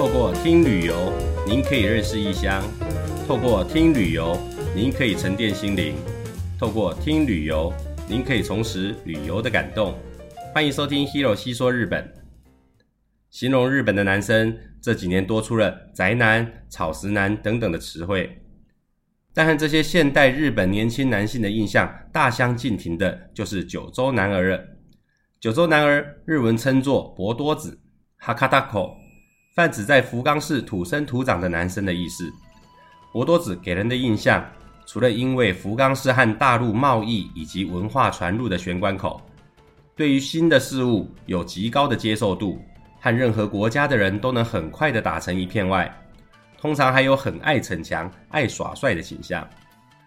透过听旅游，您可以认识异乡；透过听旅游，您可以沉淀心灵；透过听旅游，您可以重拾旅游的感动。欢迎收听 Hero 细说日本。形容日本的男生这几年多出了宅男、草食男等等的词汇，但和这些现代日本年轻男性的印象大相径庭的，就是九州男儿了。九州男儿日文称作博多子 （Hakatako）。泛指在福冈市土生土长的男生的意思。博多子给人的印象，除了因为福冈市和大陆贸易以及文化传入的玄关口，对于新的事物有极高的接受度，和任何国家的人都能很快的打成一片外，通常还有很爱逞强、爱耍帅的倾向。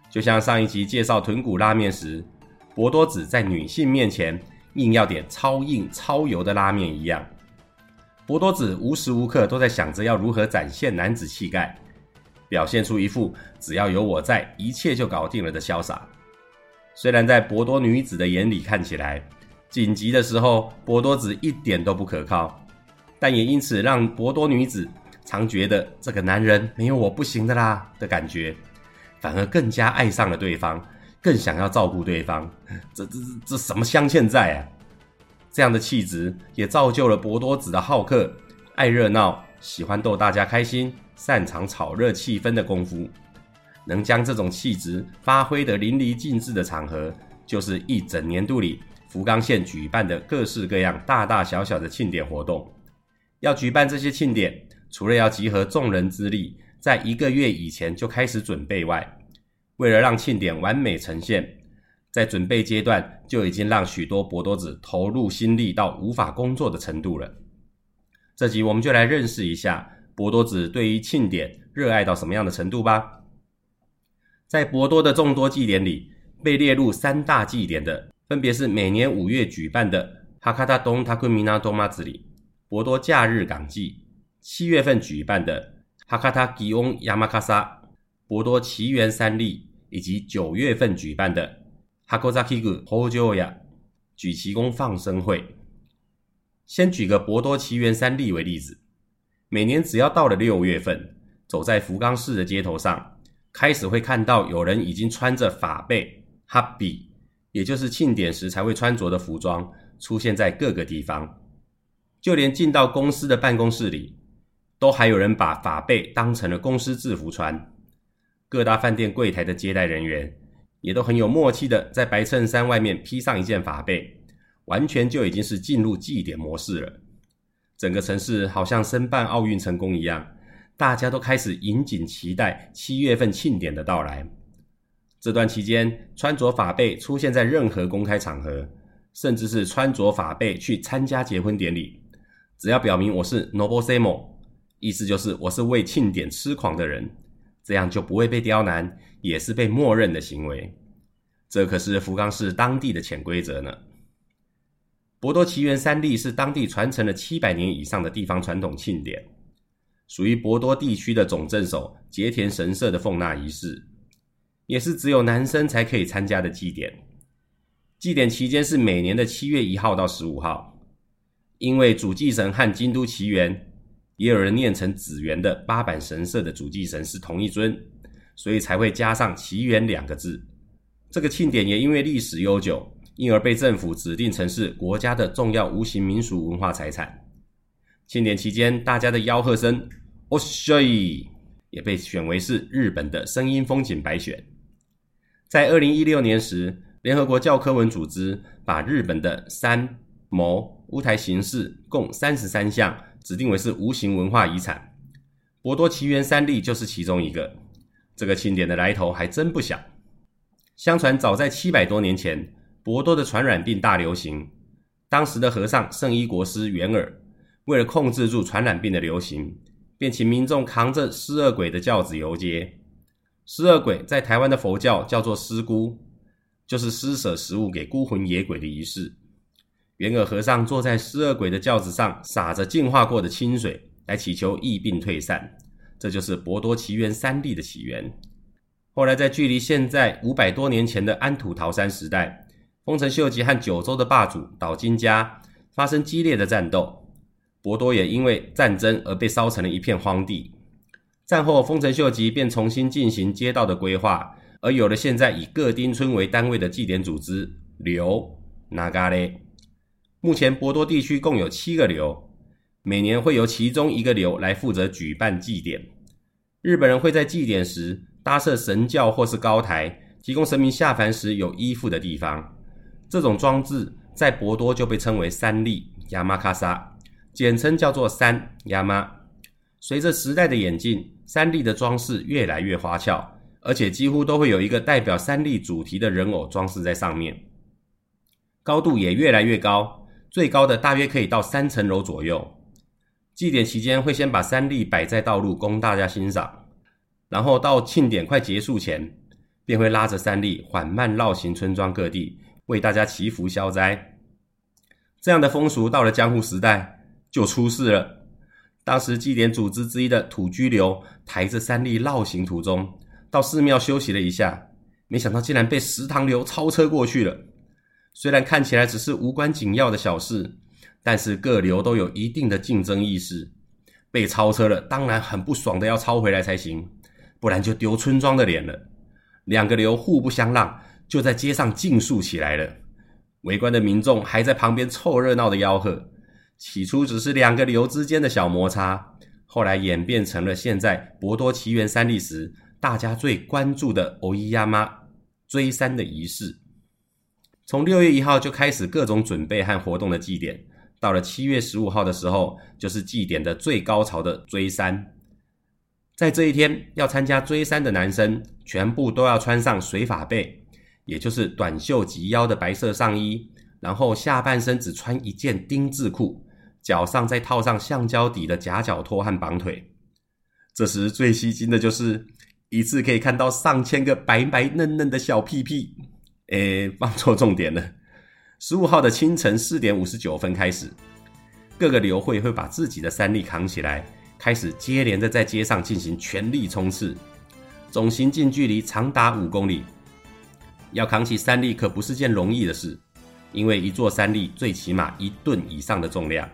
就像上一集介绍豚骨拉面时，博多子在女性面前硬要点超硬、超油的拉面一样。博多子无时无刻都在想着要如何展现男子气概，表现出一副只要有我在，一切就搞定了的潇洒。虽然在博多女子的眼里看起来，紧急的时候博多子一点都不可靠，但也因此让博多女子常觉得这个男人没有我不行的啦的感觉，反而更加爱上了对方，更想要照顾对方。这这这什么镶嵌在啊？这样的气质也造就了博多子的好客、爱热闹、喜欢逗大家开心、擅长炒热气氛的功夫。能将这种气质发挥得淋漓尽致的场合，就是一整年度里福冈县举办的各式各样大大小小的庆典活动。要举办这些庆典，除了要集合众人之力，在一个月以前就开始准备外，为了让庆典完美呈现，在准备阶段就已经让许多博多子投入心力到无法工作的程度了。这集我们就来认识一下博多子对于庆典热爱到什么样的程度吧。在博多的众多祭典里，被列入三大祭典的，分别是每年五月举办的哈卡塔东塔库米纳多马子里博多假日港祭，七月份举办的哈卡塔吉翁亚马卡萨博多奇缘三立，以及九月份举办的。箱崎宫法要や举旗公放生会，先举个博多奇缘三立为例子。每年只要到了六月份，走在福冈市的街头上，开始会看到有人已经穿着法被哈比，也就是庆典时才会穿着的服装，出现在各个地方。就连进到公司的办公室里，都还有人把法被当成了公司制服穿。各大饭店柜台的接待人员。也都很有默契的，在白衬衫外面披上一件法被，完全就已经是进入祭典模式了。整个城市好像申办奥运成功一样，大家都开始引颈期待七月份庆典的到来。这段期间，穿着法被出现在任何公开场合，甚至是穿着法被去参加结婚典礼，只要表明我是 noble samo，意思就是我是为庆典痴狂的人。这样就不会被刁难，也是被默认的行为。这可是福冈市当地的潜规则呢。博多奇缘三立是当地传承了七百年以上的地方传统庆典，属于博多地区的总镇守结田神社的奉纳仪式，也是只有男生才可以参加的祭典。祭典期间是每年的七月一号到十五号，因为主祭神和京都奇缘。也有人念成紫园的八坂神社的主祭神是同一尊，所以才会加上“奇缘”两个字。这个庆典也因为历史悠久，因而被政府指定成是国家的重要无形民俗文化财产。庆典期间，大家的吆喝声“哦帅”也被选为是日本的声音风景百选。在二零一六年时，联合国教科文组织把日本的三谋乌台形式共三十三项。指定为是无形文化遗产，博多奇缘三立就是其中一个。这个庆典的来头还真不小。相传早在七百多年前，博多的传染病大流行，当时的和尚圣依国师圆尔为了控制住传染病的流行，便请民众扛着施饿鬼的轿子游街。施饿鬼在台湾的佛教叫做施孤，就是施舍食物给孤魂野鬼的仪式。圆尔和尚坐在施饿鬼的轿子上，洒着净化过的清水，来祈求疫病退散。这就是博多奇缘三立的起源。后来，在距离现在五百多年前的安土桃山时代，丰臣秀吉和九州的霸主岛津家发生激烈的战斗。博多也因为战争而被烧成了一片荒地。战后，丰臣秀吉便重新进行街道的规划，而有了现在以各町村为单位的祭典组织——流。那嘎嘞？目前博多地区共有七个流，每年会由其中一个流来负责举办祭典。日本人会在祭典时搭设神轿或是高台，提供神明下凡时有依附的地方。这种装置在博多就被称为三立亚麻卡萨，简称叫做三亚麻。随着时代的演进，三立的装饰越来越花俏，而且几乎都会有一个代表三立主题的人偶装饰在上面，高度也越来越高，最高的大约可以到三层楼左右。祭典期间会先把三立摆在道路供大家欣赏，然后到庆典快结束前，便会拉着三立缓慢绕行村庄各地，为大家祈福消灾。这样的风俗到了江户时代就出事了。当时祭典组织之一的土居流抬着三立绕行途中，到寺庙休息了一下，没想到竟然被石堂流超车过去了。虽然看起来只是无关紧要的小事，但是各流都有一定的竞争意识，被超车了，当然很不爽的要超回来才行，不然就丢村庄的脸了。两个流互不相让，就在街上竞速起来了。围观的民众还在旁边凑热闹的吆喝。起初只是两个流之间的小摩擦，后来演变成了现在博多奇缘三立时大家最关注的欧伊亚妈追山的仪式。从六月一号就开始各种准备和活动的祭典，到了七月十五号的时候，就是祭典的最高潮的追山。在这一天，要参加追山的男生全部都要穿上水法被，也就是短袖及腰的白色上衣，然后下半身只穿一件丁字裤。脚上再套上橡胶底的夹脚拖和绑腿，这时最吸睛的就是一次可以看到上千个白白嫩嫩的小屁屁。诶，放错重点了。十五号的清晨四点五十九分开始，各个流会会把自己的三力扛起来，开始接连的在街上进行全力冲刺，总行进距离长达五公里。要扛起三力可不是件容易的事，因为一座三力最起码一吨以上的重量。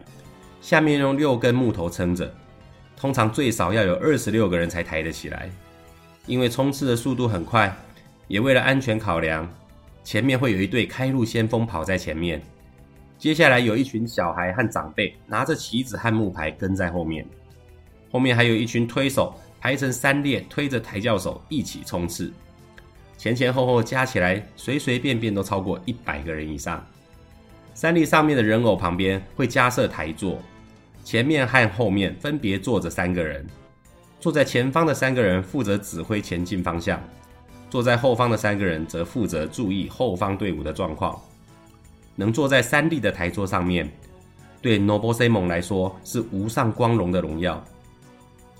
下面用六根木头撑着，通常最少要有二十六个人才抬得起来。因为冲刺的速度很快，也为了安全考量，前面会有一队开路先锋跑在前面，接下来有一群小孩和长辈拿着旗子和木牌跟在后面，后面还有一群推手排成三列推着抬轿手一起冲刺，前前后后加起来随随便便都超过一百个人以上。三立上面的人偶旁边会加设台座，前面和后面分别坐着三个人。坐在前方的三个人负责指挥前进方向，坐在后方的三个人则负责注意后方队伍的状况。能坐在三立的台座上面，对 Noble Simon 来说是无上光荣的荣耀。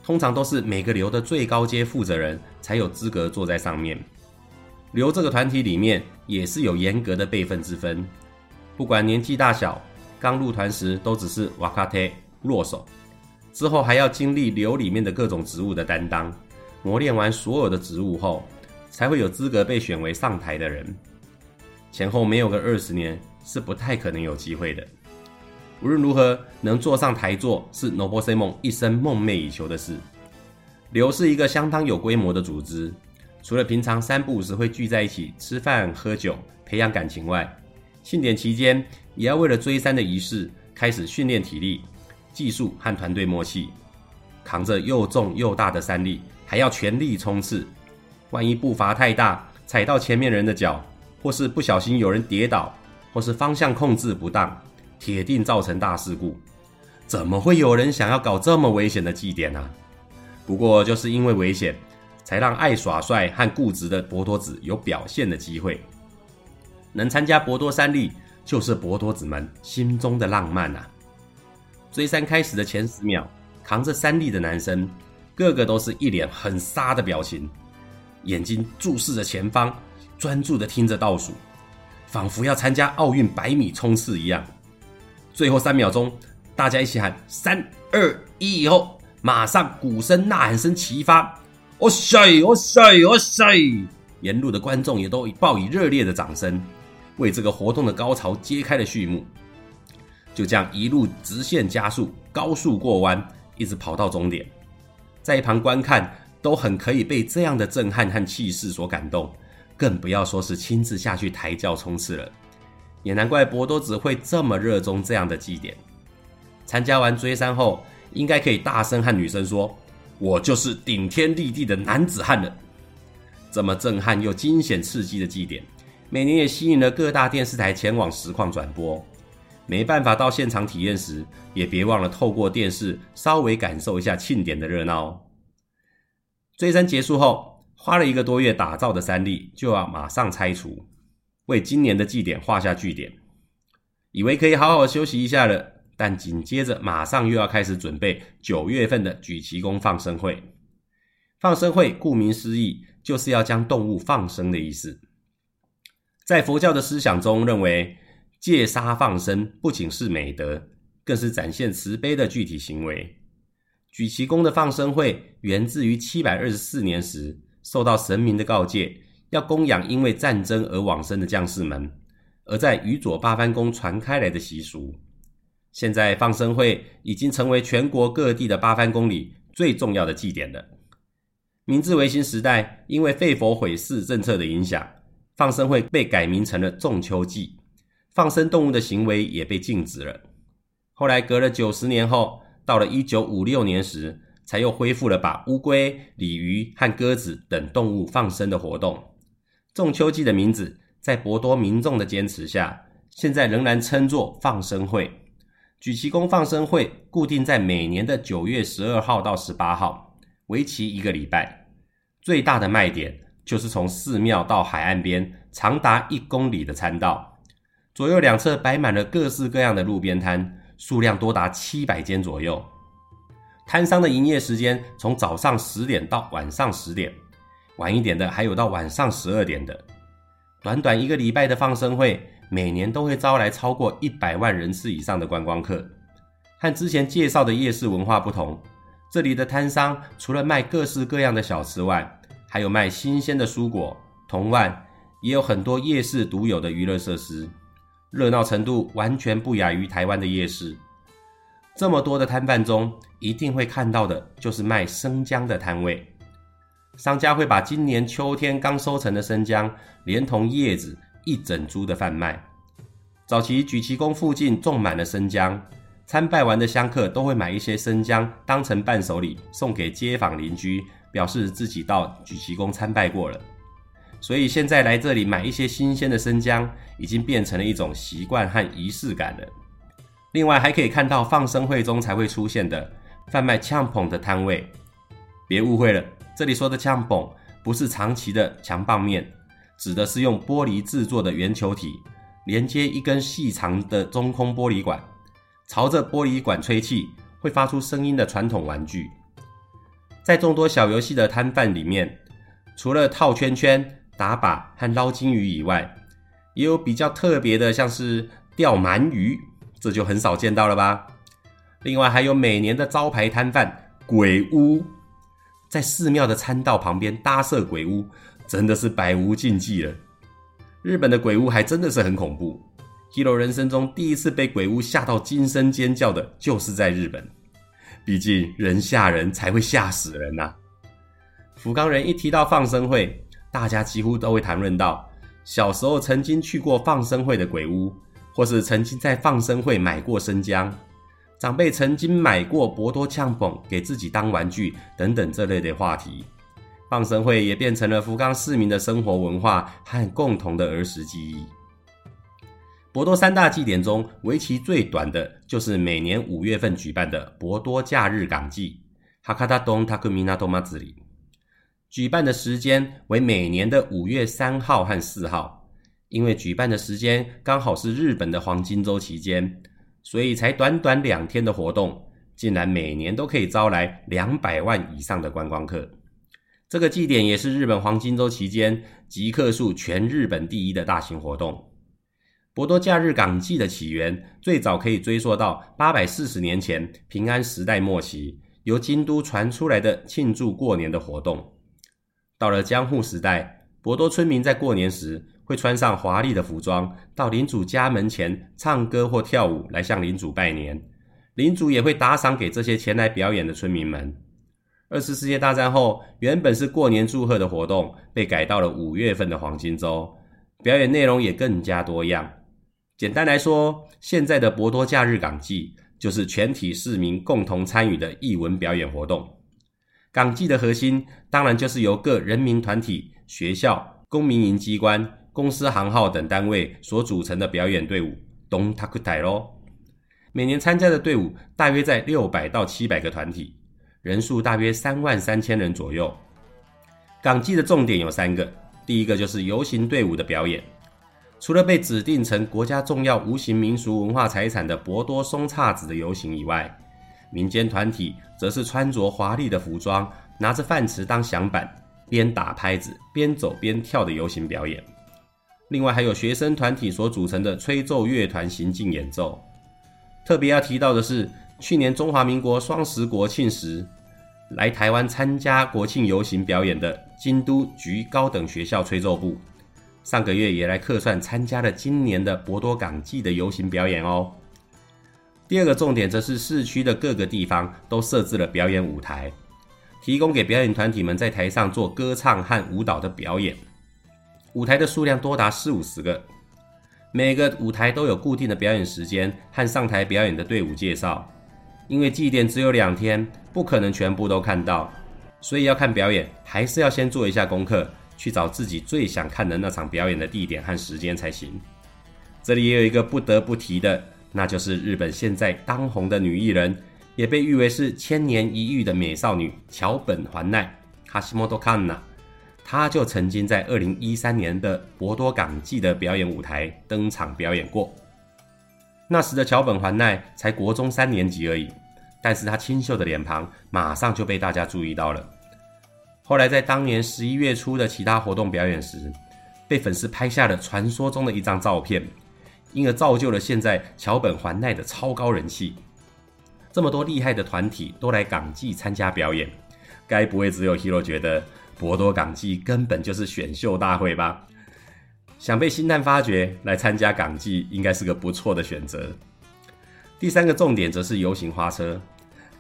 通常都是每个流的最高阶负责人才有资格坐在上面。流这个团体里面也是有严格的辈分之分。不管年纪大小，刚入团时都只是瓦卡特弱手，之后还要经历流里面的各种职务的担当，磨练完所有的职务后，才会有资格被选为上台的人。前后没有个二十年，是不太可能有机会的。无论如何，能坐上台座是 Nobusemon 一生梦寐以求的事。流是一个相当有规模的组织，除了平常三不五时会聚在一起吃饭喝酒，培养感情外，庆典期间，也要为了追山的仪式，开始训练体力、技术和团队默契。扛着又重又大的三力，还要全力冲刺。万一步伐太大，踩到前面人的脚，或是不小心有人跌倒，或是方向控制不当，铁定造成大事故。怎么会有人想要搞这么危险的祭典呢、啊？不过就是因为危险，才让爱耍帅和固执的博多子有表现的机会。能参加博多三立，就是博多子们心中的浪漫啊！追山开始的前十秒，扛着三立的男生，个个都是一脸很杀的表情，眼睛注视着前方，专注的听着倒数，仿佛要参加奥运百米冲刺一样。最后三秒钟，大家一起喊三二一，以后马上鼓声呐喊声齐发，哦塞哦塞哦塞！沿路的观众也都报以热烈的掌声。为这个活动的高潮揭开了序幕。就这样一路直线加速，高速过弯，一直跑到终点。在一旁观看，都很可以被这样的震撼和气势所感动，更不要说是亲自下去抬轿冲刺了。也难怪博多子会这么热衷这样的祭典。参加完追山后，应该可以大声和女生说：“我就是顶天立地的男子汉了。”这么震撼又惊险刺激的祭典，每年也吸引了各大电视台前往实况转播。没办法到现场体验时，也别忘了透过电视稍微感受一下庆典的热闹。追山结束后，花了一个多月打造的山立就要马上拆除，为今年的祭典画下句点。以为可以好好休息一下了。但紧接着，马上又要开始准备九月份的举旗公放生会。放生会顾名思义，就是要将动物放生的意思。在佛教的思想中，认为戒杀放生不仅是美德，更是展现慈悲的具体行为。举旗公的放生会源自于七百二十四年时，受到神明的告诫，要供养因为战争而往生的将士们，而在宇佐八幡宫传开来的习俗。现在放生会已经成为全国各地的八幡宫里最重要的祭典了。明治维新时代，因为废佛毁寺政策的影响，放生会被改名成了仲秋祭，放生动物的行为也被禁止了。后来隔了九十年后，到了一九五六年时，才又恢复了把乌龟、鲤鱼和鸽子等动物放生的活动。仲秋季的名字，在博多民众的坚持下，现在仍然称作放生会。举旗公放生会固定在每年的九月十二号到十八号，为期一个礼拜。最大的卖点就是从寺庙到海岸边长达一公里的参道，左右两侧摆满了各式各样的路边摊，数量多达七百间左右。摊商的营业时间从早上十点到晚上十点，晚一点的还有到晚上十二点的。短短一个礼拜的放生会。每年都会招来超过一百万人次以上的观光客。和之前介绍的夜市文化不同，这里的摊商除了卖各式各样的小吃外，还有卖新鲜的蔬果、同外，也有很多夜市独有的娱乐设施，热闹程度完全不亚于台湾的夜市。这么多的摊贩中，一定会看到的就是卖生姜的摊位，商家会把今年秋天刚收成的生姜，连同叶子。一整株的贩卖。早期举旗公附近种满了生姜，参拜完的香客都会买一些生姜当成伴手礼送给街坊邻居，表示自己到举旗公参拜过了。所以现在来这里买一些新鲜的生姜，已经变成了一种习惯和仪式感了。另外还可以看到放生会中才会出现的贩卖姜捧的摊位。别误会了，这里说的姜捧不是长期的强棒面。指的是用玻璃制作的圆球体，连接一根细长的中空玻璃管，朝着玻璃管吹气会发出声音的传统玩具。在众多小游戏的摊贩里面，除了套圈圈、打靶和捞金鱼以外，也有比较特别的，像是钓鳗鱼，这就很少见到了吧。另外还有每年的招牌摊贩鬼屋，在寺庙的参道旁边搭设鬼屋。真的是百无禁忌了。日本的鬼屋还真的是很恐怖。Hiro 人生中第一次被鬼屋吓到惊声尖叫的，就是在日本。毕竟人吓人才会吓死人呐、啊。福冈人一提到放生会，大家几乎都会谈论到小时候曾经去过放生会的鬼屋，或是曾经在放生会买过生姜，长辈曾经买过博多呛捧给自己当玩具等等这类的话题。放生会也变成了福冈市民的生活文化和共同的儿时记忆。博多三大祭典中，为期最短的就是每年五月份举办的博多假日港祭 （Hakata Don Takuminato Matsuri）。举办的时间为每年的五月三号和四号，因为举办的时间刚好是日本的黄金周期间，所以才短短两天的活动，竟然每年都可以招来两百万以上的观光客。这个祭典也是日本黄金周期间集客数全日本第一的大型活动。博多假日港祭的起源最早可以追溯到八百四十年前平安时代末期，由京都传出来的庆祝过年的活动。到了江户时代，博多村民在过年时会穿上华丽的服装到领主家门前唱歌或跳舞来向领主拜年，领主也会打赏给这些前来表演的村民们。二次世界大战后，原本是过年祝贺的活动被改到了五月份的黄金周，表演内容也更加多样。简单来说，现在的博多假日港祭就是全体市民共同参与的艺文表演活动。港祭的核心当然就是由各人民团体、学校、公民营机关、公司行号等单位所组成的表演队伍——どんたく台咯。每年参加的队伍大约在六百到七百个团体。人数大约三万三千人左右。港祭的重点有三个，第一个就是游行队伍的表演。除了被指定成国家重要无形民俗文化财产的博多松岔子的游行以外， 民间团体则是穿着华丽的服装，拿着饭匙当响板，边打拍子边走边跳的游行表演。另外还有学生团体所组成的吹奏乐团行进演奏。特别要提到的是，去年中华民国双十国庆时，来台湾参加国庆游行表演的京都局高等学校吹奏部，上个月也来客串参加了今年的博多港祭的游行表演哦。第二个重点则是市区的各个地方都设置了表演舞台，提供给表演团体们在台上做歌唱和舞蹈的表演。舞台的数量多达四五十个。每个舞台都有固定的表演时间和上台表演的队伍介绍。因为祭典只有两天，不可能全部都看到，所以要看表演，还是要先做一下功课，去找自己最想看的那场表演的地点和时间才行。这里也有一个不得不提的，那就是日本现在当红的女艺人，也被誉为是千年一遇的美少女桥本环奈 （Hashimoto Kanna）。她就曾经在二零一三年的博多港祭的表演舞台登场表演过。那时的桥本环奈才国中三年级而已，但是她清秀的脸庞马上就被大家注意到了。后来在当年十一月初的其他活动表演时，被粉丝拍下了传说中的一张照片，因而造就了现在桥本环奈的超高人气。这么多厉害的团体都来港祭参加表演，该不会只有 Hiro 觉得博多港祭根本就是选秀大会吧？想被星探发掘来参加港祭，应该是个不错的选择。第三个重点则是游行花车，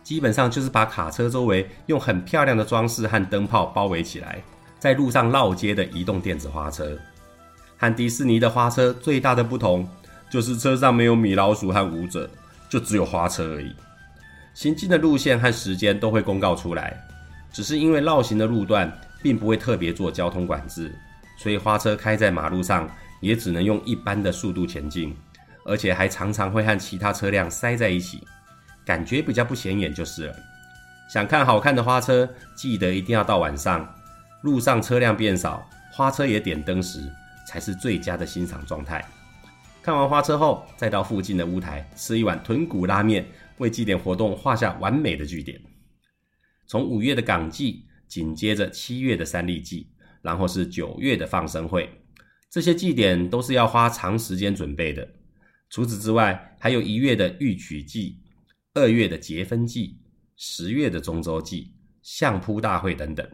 基本上就是把卡车周围用很漂亮的装饰和灯泡包围起来，在路上绕街的移动电子花车。和迪士尼的花车最大的不同，就是车上没有米老鼠和舞者，就只有花车而已。行进的路线和时间都会公告出来，只是因为绕行的路段并不会特别做交通管制。所以花车开在马路上，也只能用一般的速度前进，而且还常常会和其他车辆塞在一起，感觉比较不显眼就是了。想看好看的花车，记得一定要到晚上，路上车辆变少，花车也点灯时，才是最佳的欣赏状态。看完花车后，再到附近的屋台吃一碗豚骨拉面，为祭典活动画下完美的句点。从五月的港祭，紧接着七月的三立祭。然后是九月的放生会，这些祭典都是要花长时间准备的。除此之外，还有一月的御曲祭、二月的结婚祭、十月的中洲祭、相扑大会等等。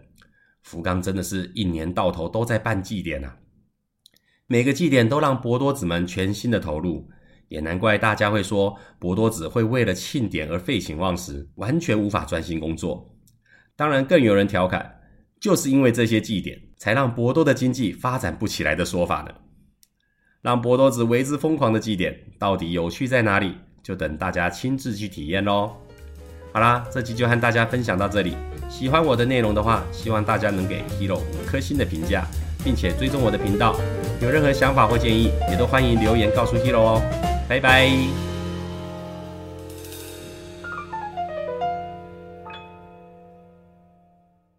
福冈真的是一年到头都在办祭典啊！每个祭典都让博多子们全心的投入，也难怪大家会说博多子会为了庆典而废寝忘食，完全无法专心工作。当然，更有人调侃。就是因为这些祭典，才让博多的经济发展不起来的说法呢。让博多子为之疯狂的祭典，到底有趣在哪里？就等大家亲自去体验喽。好啦，这期就和大家分享到这里。喜欢我的内容的话，希望大家能给 Hiro 五颗星的评价，并且追踪我的频道。有任何想法或建议，也都欢迎留言告诉 Hero 哦。拜拜。